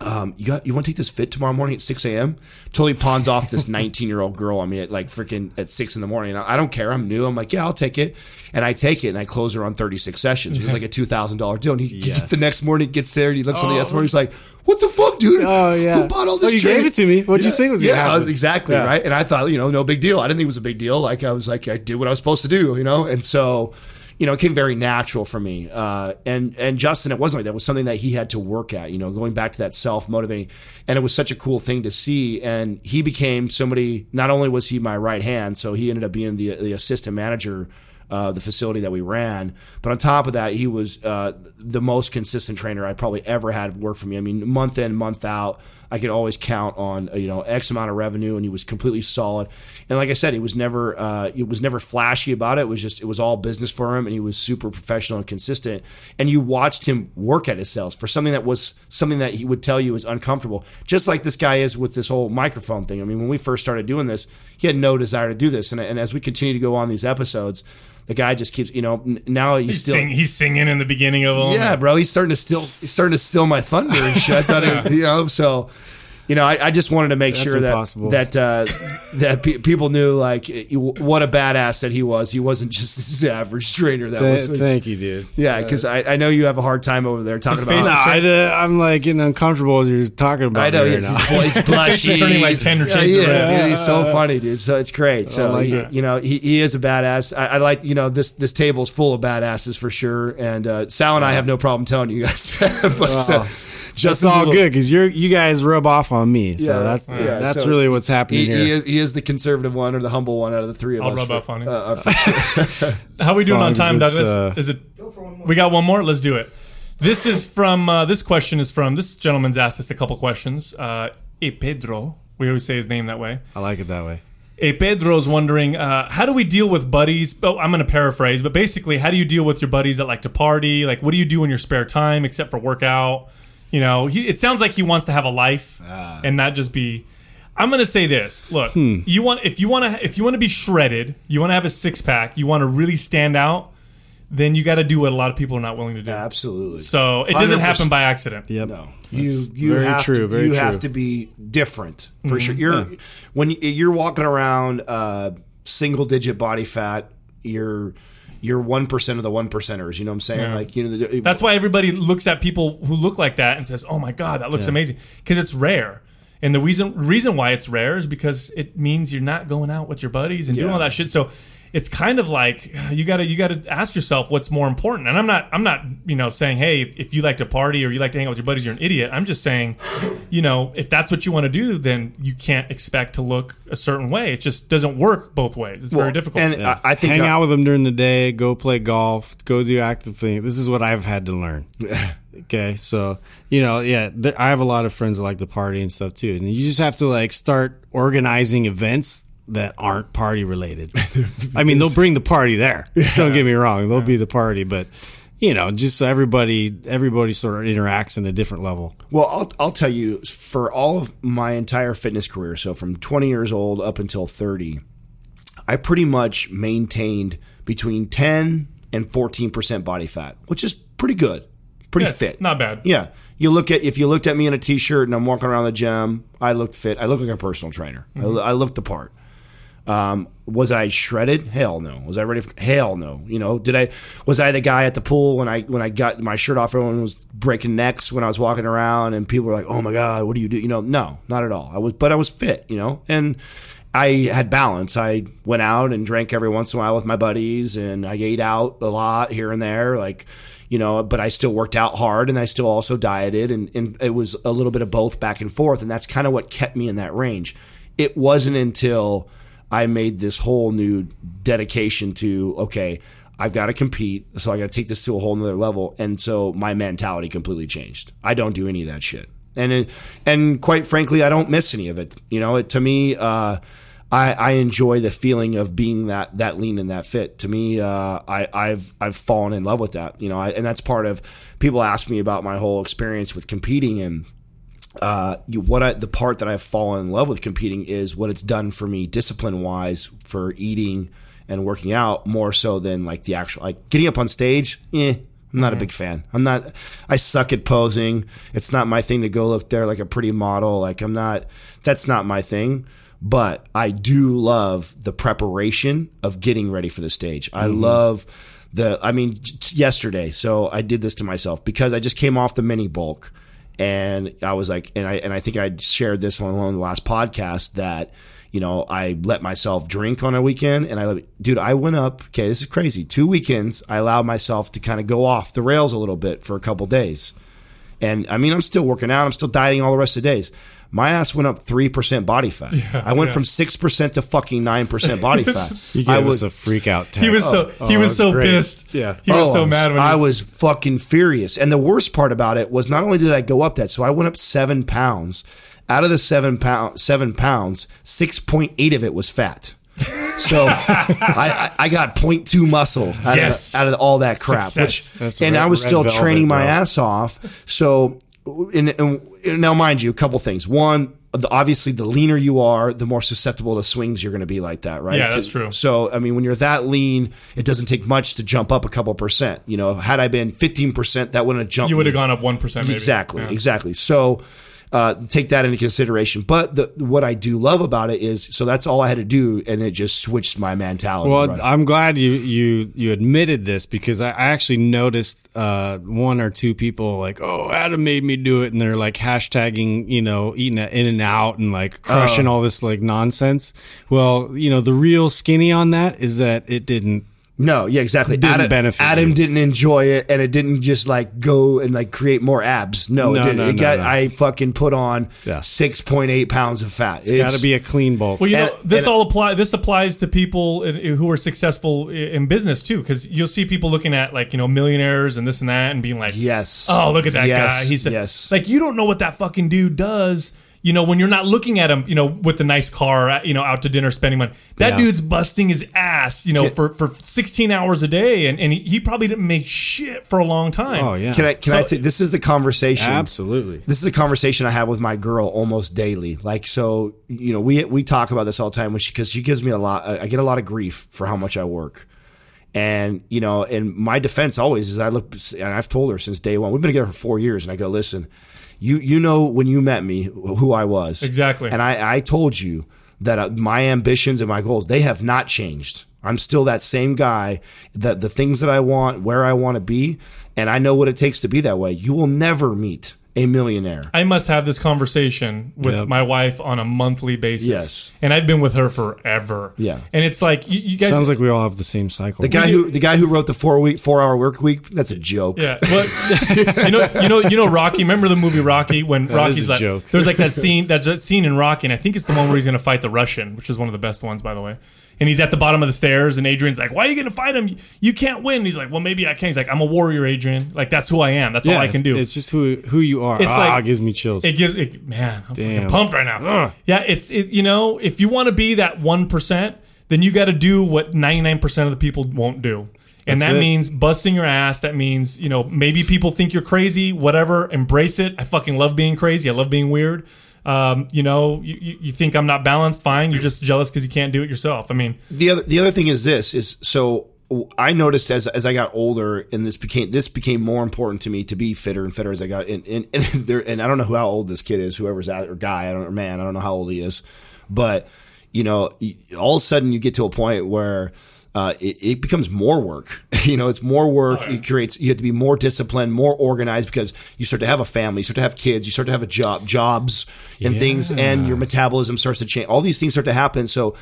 [SPEAKER 2] Um, you got you want to take this fit tomorrow morning at 6 a.m. Totally pawns off this 19 year old girl on me at like freaking at six in the morning. I don't care. I'm new. I'm like, yeah, I'll take it, and I take it and I close her on 36 sessions. It was like a two thousand dollar deal. And he,
[SPEAKER 4] Yes.
[SPEAKER 2] the next morning gets there and he looks on the S morning. He's like, what the fuck, dude?
[SPEAKER 4] Oh, yeah.
[SPEAKER 2] who bought all
[SPEAKER 4] Oh,
[SPEAKER 2] this?
[SPEAKER 4] you
[SPEAKER 2] training?"
[SPEAKER 4] gave it to me. What'd you think was
[SPEAKER 2] yeah,
[SPEAKER 4] happen?
[SPEAKER 2] exactly
[SPEAKER 4] Yeah.
[SPEAKER 2] right. And I thought, you know, no big deal. I didn't think it was a big deal. Like I was like, I did what I was supposed to do, you know, and so. You know, it came very natural for me, uh, and and Justin, it wasn't like that. It was something that he had to work at. You know, going back to that self motivating, and it was such a cool thing to see. And he became somebody. Not only was he my right hand, so he ended up being the the assistant manager uh, the facility that we ran. But on top of that, he was uh, the most consistent trainer I probably ever had work for me. I mean, month in, month out, I could always count on uh, you know X amount of revenue, and he was completely solid. And like I said, he was never uh, it was never flashy about it. It was just it was all business for him, and he was super professional and consistent. And you watched him work at his sales for something that was something that he would tell you was uncomfortable, just like this guy is with this whole microphone thing. I mean, when we first started doing this, he had no desire to do this, and, and as we continue to go on these episodes. The guy just keeps, you know. Now he's,
[SPEAKER 3] He's,
[SPEAKER 2] still,
[SPEAKER 3] sing, he's singing in the beginning of them.
[SPEAKER 2] yeah, bro. He's starting to steal. He's starting to steal my thunder and shit. I thought, it, you know. So, you know, I, I just wanted to make
[SPEAKER 4] That's
[SPEAKER 2] sure
[SPEAKER 4] impossible.
[SPEAKER 2] that that uh, that pe- people knew like what a badass that he was. He wasn't just this average trainer. That
[SPEAKER 4] Th-
[SPEAKER 2] was.
[SPEAKER 4] thank you, dude.
[SPEAKER 2] yeah, because I, I know you have a hard time over there talking about.
[SPEAKER 3] face
[SPEAKER 4] No,
[SPEAKER 3] is
[SPEAKER 4] I, am like getting uncomfortable as you're talking about.
[SPEAKER 2] I know
[SPEAKER 4] me
[SPEAKER 2] he's,
[SPEAKER 4] right now.
[SPEAKER 2] he's, he's blushing.
[SPEAKER 3] He's turning like 10 or
[SPEAKER 2] Yeah, he is,
[SPEAKER 3] red.
[SPEAKER 2] dude. He's so funny, dude. So it's great. So
[SPEAKER 4] like
[SPEAKER 2] he- you know, he, he is a badass. I, I like you know this this table's full of badasses for sure. And uh, Sal and I have no problem telling you guys, but uh,
[SPEAKER 4] It's all
[SPEAKER 2] little-
[SPEAKER 4] good because you're you guys rub off on me, so
[SPEAKER 2] Yeah,
[SPEAKER 4] that's
[SPEAKER 2] yeah,
[SPEAKER 4] that's
[SPEAKER 2] so
[SPEAKER 4] really what's happening
[SPEAKER 2] He,
[SPEAKER 4] here.
[SPEAKER 2] he is he is the conservative one or the humble one out of the three of
[SPEAKER 3] I'll
[SPEAKER 2] us.
[SPEAKER 3] rub
[SPEAKER 2] for-
[SPEAKER 3] off on you.
[SPEAKER 2] uh, uh, sure.
[SPEAKER 3] How we doing on time,
[SPEAKER 4] as
[SPEAKER 3] Douglas?
[SPEAKER 4] uh,
[SPEAKER 3] Is it? We got one more. Let's do it. This is from. Uh, this question is from. This gentleman's asked us a couple questions. Uh, e Pedro. We always say his name that way.
[SPEAKER 4] I like it that way.
[SPEAKER 3] E Pedro's wondering, uh, how do we deal with buddies? Oh, I'm going to paraphrase, but basically, how do you deal with your buddies that like to party? Like, what do you do in your spare time except for work out? You know, he, it sounds like he wants to have a life ah. and not just be. I'm going to say this. Look, hmm. you want if you want to if you want to be shredded, you want to have a six pack, you want to really stand out, then you got to do what a lot of people are not willing to do.
[SPEAKER 2] Absolutely.
[SPEAKER 3] So it doesn't
[SPEAKER 2] 100%.
[SPEAKER 3] happen by accident.
[SPEAKER 4] Yep.
[SPEAKER 2] No, you
[SPEAKER 4] That's
[SPEAKER 2] you
[SPEAKER 4] very
[SPEAKER 2] have
[SPEAKER 4] true,
[SPEAKER 2] to
[SPEAKER 4] very
[SPEAKER 2] you have to be different for mm-hmm. sure. You're when you- you're walking around uh, single digit body fat. You're you're one percent of the one percenters. You know what I'm saying?
[SPEAKER 3] Yeah.
[SPEAKER 2] Like you know the,
[SPEAKER 3] That's why everybody looks at people who look like that and says, "Oh my god, that looks amazing," because it's rare. And the reason reason why it's rare is because it means you're not going out with your buddies and doing all that shit. So it's kind of like you gotta you gotta ask yourself what's more important. And I'm not I'm not you know saying hey if, if you like to party or you like to hang out with your buddies you're an idiot. I'm just saying you know if that's what you want to do then you can't expect to look a certain way. It just doesn't work both ways. It's very difficult.
[SPEAKER 2] And I, I think
[SPEAKER 4] Hang
[SPEAKER 2] I-
[SPEAKER 4] out with them during the day, go play golf, go do active things. This is what I've had to learn. Okay, so you know, yeah, th- I have a lot of friends that like to party and stuff too, and you just have to like start organizing events that aren't party related. I mean, they'll bring the party there. Don't get me wrong; they'll be the party, but you know, just so everybody everybody sort of interacts in a different level.
[SPEAKER 2] Well, I'll, I'll tell you, for all of my entire fitness career, so from 20 years old up until 30, I pretty much maintained between 10 and 14% body fat, which is pretty good, pretty
[SPEAKER 3] Yeah,
[SPEAKER 2] fit.
[SPEAKER 3] not bad.
[SPEAKER 2] Yeah. You look at, if you looked at me in a t shirt and I'm walking around the gym, I looked fit. I look like a personal trainer. Mm-hmm. I, I looked the part. Um, was I shredded? Hell no. Was I ready? For, hell no. You know, did I? Was I the guy at the pool when I when I got my shirt off? Everyone was breaking necks when I was walking around, and people were like, "Oh my god, what do you do?" You know, no, not at all. I was, but I was fit. You know, and I had balance. I went out and drank every once in a while with my buddies, and I ate out a lot here and there, like. You know, but I still worked out hard and I still also dieted and, and it was a little bit of both back and forth. And that's kind of what kept me in that range. It wasn't until I made this whole new dedication to okay, I've got to compete, so I got to take this to a whole nother level, and so my mentality completely changed. I don't do any of that shit, and it, and quite frankly, I don't miss any of it. You know, it, to me, uh, I, I enjoy the feeling of being that that lean and that fit. To me, uh, I, I've I've fallen in love with that. You know, I, and that's part of people ask me about my whole experience with competing and uh, you, what I, the part that I've fallen in love with competing is what it's done for me discipline wise for eating and working out more so than like the actual like getting up on stage. Eh, I'm not a big fan. I'm not. I suck at posing. It's not my thing to go look there like a pretty model. Like I'm not. That's not my thing. But I do love the preparation of getting ready for the stage. I love the. I mean, yesterday. So I did this to myself because I just came off the mini bulk, and I was like, and I and I think I shared this on one of the last podcasts that you know, I let myself drink on a weekend and I, let- dude, I went up. Okay, this is crazy. Two weekends, I allowed myself to kind of go off the rails a little bit for a couple days. And I mean, I'm still working out. I'm still dieting all the rest of the days. My ass went up 3% body fat. I went
[SPEAKER 3] yeah.
[SPEAKER 2] from 6% to fucking 9% body fat.
[SPEAKER 4] You
[SPEAKER 2] I was,
[SPEAKER 4] us a freak out text.
[SPEAKER 3] He was so
[SPEAKER 4] Oh,
[SPEAKER 3] he was so
[SPEAKER 4] great.
[SPEAKER 3] pissed.
[SPEAKER 4] Yeah.
[SPEAKER 3] he was
[SPEAKER 2] Oh,
[SPEAKER 3] so mad when
[SPEAKER 2] I
[SPEAKER 3] was,
[SPEAKER 2] was fucking furious. And the worst part about it was not only did I go up that, so I went up seven pounds. Out of the seven pound seven pounds, six point eight of it was fat. So I, I got 0.2 muscle out,
[SPEAKER 3] Yes.
[SPEAKER 2] of, out of all that crap. Which, and I was still training my
[SPEAKER 4] bro.
[SPEAKER 2] ass off. So, and, and now mind you, a couple things. One, the, obviously, the leaner you are, the more susceptible to swings you're going to be like that, right?
[SPEAKER 3] Yeah, that's true.
[SPEAKER 2] So, I mean, when you're that lean, it doesn't take much to jump up a couple percent. You know, had I been 15%, that wouldn't have jumped.
[SPEAKER 3] you would have gone up one percent.
[SPEAKER 2] Exactly, exactly. So uh, take that into consideration. But the, what I do love about it is, so that's all I had to do, and it just switched my mentality.
[SPEAKER 4] Well,
[SPEAKER 2] right?
[SPEAKER 4] I'm glad you you you admitted this because I I actually noticed uh, one or two people like, "Oh, Adam made me do it," and they're like hashtagging, you know, eating at In-N-Out and like crushing
[SPEAKER 2] Oh.
[SPEAKER 4] all this like nonsense. Well, you know, the real skinny on that is that it didn't.
[SPEAKER 2] No, yeah, exactly.
[SPEAKER 4] Didn't
[SPEAKER 2] Adam,
[SPEAKER 4] benefit
[SPEAKER 2] Adam
[SPEAKER 4] you.
[SPEAKER 2] didn't enjoy it, and it didn't just like go and like create more abs. No, it
[SPEAKER 4] No,
[SPEAKER 2] didn't.
[SPEAKER 4] no,
[SPEAKER 2] it
[SPEAKER 4] no,
[SPEAKER 2] got.
[SPEAKER 4] no.
[SPEAKER 2] I fucking put on
[SPEAKER 4] Yeah.
[SPEAKER 2] six point eight pounds of fat.
[SPEAKER 4] It's got to be a clean bulk.
[SPEAKER 3] Well, you know, this
[SPEAKER 2] and-
[SPEAKER 3] all apply. This applies to people who are successful in business too, because you'll see people looking at like you know millionaires and this and that, and being like,
[SPEAKER 2] Yes.
[SPEAKER 3] oh look at that
[SPEAKER 2] Yes,
[SPEAKER 3] guy." He's
[SPEAKER 2] yes.
[SPEAKER 3] like, you don't know what that fucking dude does. You know, when you're not looking at him, you know, with the nice car, uh, you know, out to dinner, spending money. That
[SPEAKER 4] Yeah.
[SPEAKER 3] dude's busting his ass, you know,
[SPEAKER 2] Can-
[SPEAKER 3] for, for 16 hours a day, and, and he, he probably didn't make shit for a long time.
[SPEAKER 4] oh yeah,
[SPEAKER 2] Can I? Can I?
[SPEAKER 3] So-
[SPEAKER 2] T- this is the conversation.
[SPEAKER 4] absolutely.
[SPEAKER 2] this is a conversation I have with my girl almost daily. Like, so you know, we we talk about this all the time when she because she gives me a lot. I get a lot of grief for how much I work, and you know, and my defense always is I look and I've told her since day one. We've been together for four years, and I go, listen, you you know when you met me who I was
[SPEAKER 3] Exactly.
[SPEAKER 2] and I I told you that uh, my ambitions and my goals they have not changed. I'm still that same guy. That the things that I want, where I want to be, and I know what it takes to be that way. You will never meet a millionaire.
[SPEAKER 3] I must have this conversation with
[SPEAKER 4] Yep.
[SPEAKER 3] my wife on a monthly basis.
[SPEAKER 2] Yes.
[SPEAKER 3] And I've been with her forever.
[SPEAKER 2] Yeah.
[SPEAKER 3] And it's like, you, you guys.
[SPEAKER 4] Sounds like we all have the same cycle.
[SPEAKER 2] The guy who the guy who wrote the four week four hour work week that's a joke.
[SPEAKER 3] Yeah, well, you know, you know, you know, Rocky. Remember the movie Rocky when Rocky's
[SPEAKER 4] a
[SPEAKER 3] like,
[SPEAKER 4] joke.
[SPEAKER 3] there's like that scene, that that scene in Rocky, and I think it's the one where he's gonna fight the Russian, which is one of the best ones, by the way. And he's at the bottom of the stairs, and Adrian's like, "Why are you gonna fight him? You can't win." he's like, "Well, maybe I can." He's like, "I'm a warrior, Adrian. Like that's who I am. That's all I can do."
[SPEAKER 4] It's just who who you are.
[SPEAKER 3] It's
[SPEAKER 4] ah,
[SPEAKER 3] like-
[SPEAKER 4] it gives me chills.
[SPEAKER 3] It gives it, man. I'm fucking
[SPEAKER 4] Damn.
[SPEAKER 3] pumped right now. Yeah, it's it, you know, if you want to be that one percent, then you got to do what 99 percent of the people won't do, and
[SPEAKER 4] That's
[SPEAKER 3] that
[SPEAKER 4] it.
[SPEAKER 3] means busting your ass. That means you know maybe people think you're crazy. Whatever, embrace it. I fucking love being crazy. I love being weird. Um, you know, you, you think I'm not balanced? Fine. You're just jealous because you can't do it yourself. I mean,
[SPEAKER 2] The other the other thing is this is so I noticed as as I got older and this became this became more important to me to be fitter and fitter as I got in and, and there and I don't know how old this kid is whoever's out or guy I don't or man I don't know how old he is but you know all of a sudden you get to a point where uh, it, it becomes more work. you know, it's more work. It creates. You have to be more disciplined, more organized because you start to have a family, you start to have kids, you start to have a job, jobs, and things, and your metabolism starts to change. All these things start to happen. So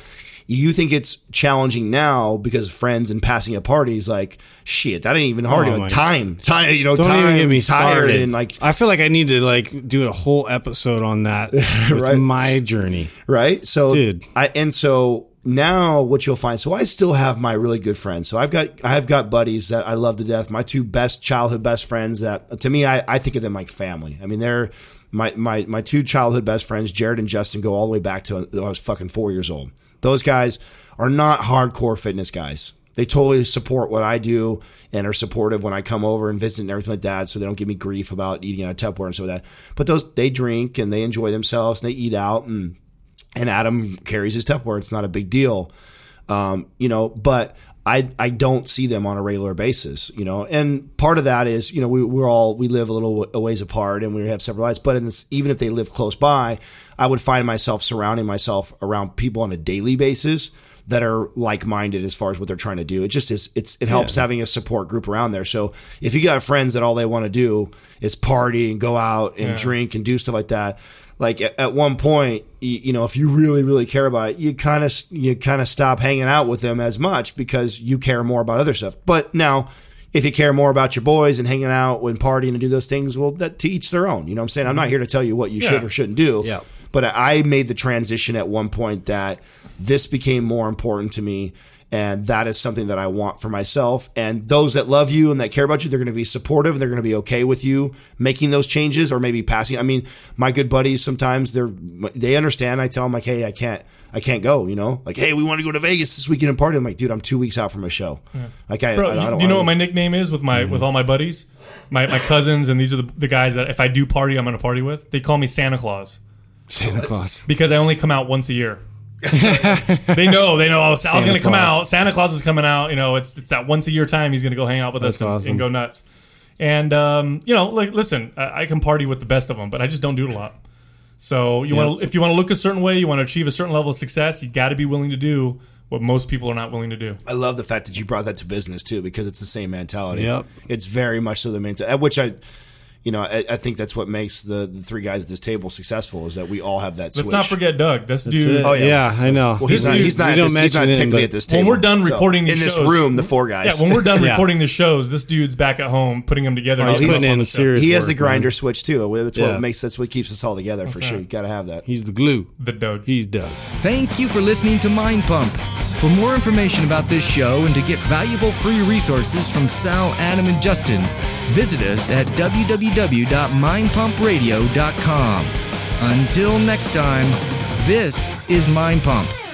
[SPEAKER 2] you think it's challenging now because friends and passing at parties, like shit, that ain't even hard.
[SPEAKER 4] Oh
[SPEAKER 2] time, time, you know,
[SPEAKER 4] Don't
[SPEAKER 2] time,
[SPEAKER 4] even get me
[SPEAKER 2] tired,
[SPEAKER 4] started.
[SPEAKER 2] and like
[SPEAKER 4] I feel like I need to like do a whole episode on that
[SPEAKER 2] Right.
[SPEAKER 4] my journey.
[SPEAKER 2] right? So,
[SPEAKER 4] Dude.
[SPEAKER 2] I and so now what you'll find. So I still have my really good friends. So I've got I've got buddies that I love to death. My two best childhood best friends that to me I, I think of them like family. I mean they're my my my two childhood best friends, Jared and Justin, go all the way back to when I was fucking four years old. Those guys are not hardcore fitness guys. They totally support what I do and are supportive when I come over and visit and everything like that. So they don't give me grief about eating out of Tupperware and so that. But those they drink and they enjoy themselves and they eat out and and Adam carries his Tupperware. It's not a big deal. Um, you know, but I I don't see them on a regular basis. You know, and part of that is you know we we're all we live a little a ways apart and we have separate lives. But in this, even if they live close by, I would find myself surrounding myself around people on a daily basis that are like-minded as far as what they're trying to do. It just is it's it helps having a support group around there. So if you got friends that all they want to do is party and go out and
[SPEAKER 3] Yeah.
[SPEAKER 2] drink and do stuff like that, like at, at one point, you, you know, if you really really care about it, you kind of you kind of stop hanging out with them as much because you care more about other stuff. But now if you care more about your boys and hanging out and partying and do those things, well, that to each their own. You know what I'm saying? I'm not mm-hmm. here to tell you what you
[SPEAKER 3] Yeah.
[SPEAKER 2] should or shouldn't do.
[SPEAKER 4] Yeah.
[SPEAKER 2] But I made the transition at one point that this became more important to me. And that is something that I want for myself. And those that love you and that care about you, they're going to be supportive. and They're going to be okay with you making those changes or maybe passing. I mean, my good buddies sometimes they're they understand. I tell them like, hey, I can't, I can't go. You know, like, hey, we want to go to Vegas this weekend and party. I'm like, dude, I'm two weeks out from a show. Like, I,
[SPEAKER 3] Bro,
[SPEAKER 2] I, I don't.
[SPEAKER 3] do you know what my nickname is with my mm-hmm. with all my buddies, my my cousins, and these are the, the guys that if I do party, I'm gonna party with. They call me Santa Claus
[SPEAKER 4] Santa Claus.
[SPEAKER 3] because I only come out once a year. They know, they know. Oh, Sal's
[SPEAKER 4] Santa
[SPEAKER 3] gonna come
[SPEAKER 4] Claus.
[SPEAKER 3] out. Santa Claus is coming out. You know, it's it's that once a year time. He's gonna go hang out with us
[SPEAKER 4] That's
[SPEAKER 3] and,
[SPEAKER 4] awesome.
[SPEAKER 3] and go nuts. And um, you know, like listen, I, I can party with the best of them, but I just don't do it a lot. So you want if you want to look a certain way, you want to achieve a certain level of success, you got to be willing to do what most people are not willing to do.
[SPEAKER 2] I love the fact that you brought that to business too, because it's the same mentality.
[SPEAKER 4] Yep.
[SPEAKER 2] It's very much so the mentality, which I, you know, I, I think that's what makes the, the three guys at this table successful is that we all have that
[SPEAKER 3] Let's not forget Doug. This dude.
[SPEAKER 2] Oh, yeah.
[SPEAKER 4] yeah. I know.
[SPEAKER 2] Well, he's
[SPEAKER 3] This
[SPEAKER 2] not.
[SPEAKER 3] dude-
[SPEAKER 2] He's not.
[SPEAKER 4] we
[SPEAKER 2] At
[SPEAKER 4] don't
[SPEAKER 2] this, he's not
[SPEAKER 4] mention him,
[SPEAKER 2] at this table.
[SPEAKER 3] When we're done
[SPEAKER 2] So,
[SPEAKER 3] recording
[SPEAKER 2] in this
[SPEAKER 3] shows-
[SPEAKER 2] room, the four guys.
[SPEAKER 3] Yeah, when we're done
[SPEAKER 4] Yeah.
[SPEAKER 3] recording the shows, this dude's back at home putting them together.
[SPEAKER 2] Oh,
[SPEAKER 3] He's
[SPEAKER 2] he's
[SPEAKER 3] putting
[SPEAKER 4] putting in
[SPEAKER 3] the
[SPEAKER 4] serious
[SPEAKER 2] he has the
[SPEAKER 4] work, man.
[SPEAKER 2] grinder switch too. That's what makes. That's what keeps us all together for sure.
[SPEAKER 3] right.
[SPEAKER 2] You got to have that.
[SPEAKER 4] He's the glue.
[SPEAKER 3] The Doug.
[SPEAKER 4] He's Doug.
[SPEAKER 5] Thank you for listening to Mind Pump. For more information about this show and to get valuable free resources from Sal, Adam, and Justin, visit us at www.mindpumpradio.com. Until next time, this is Mind Pump.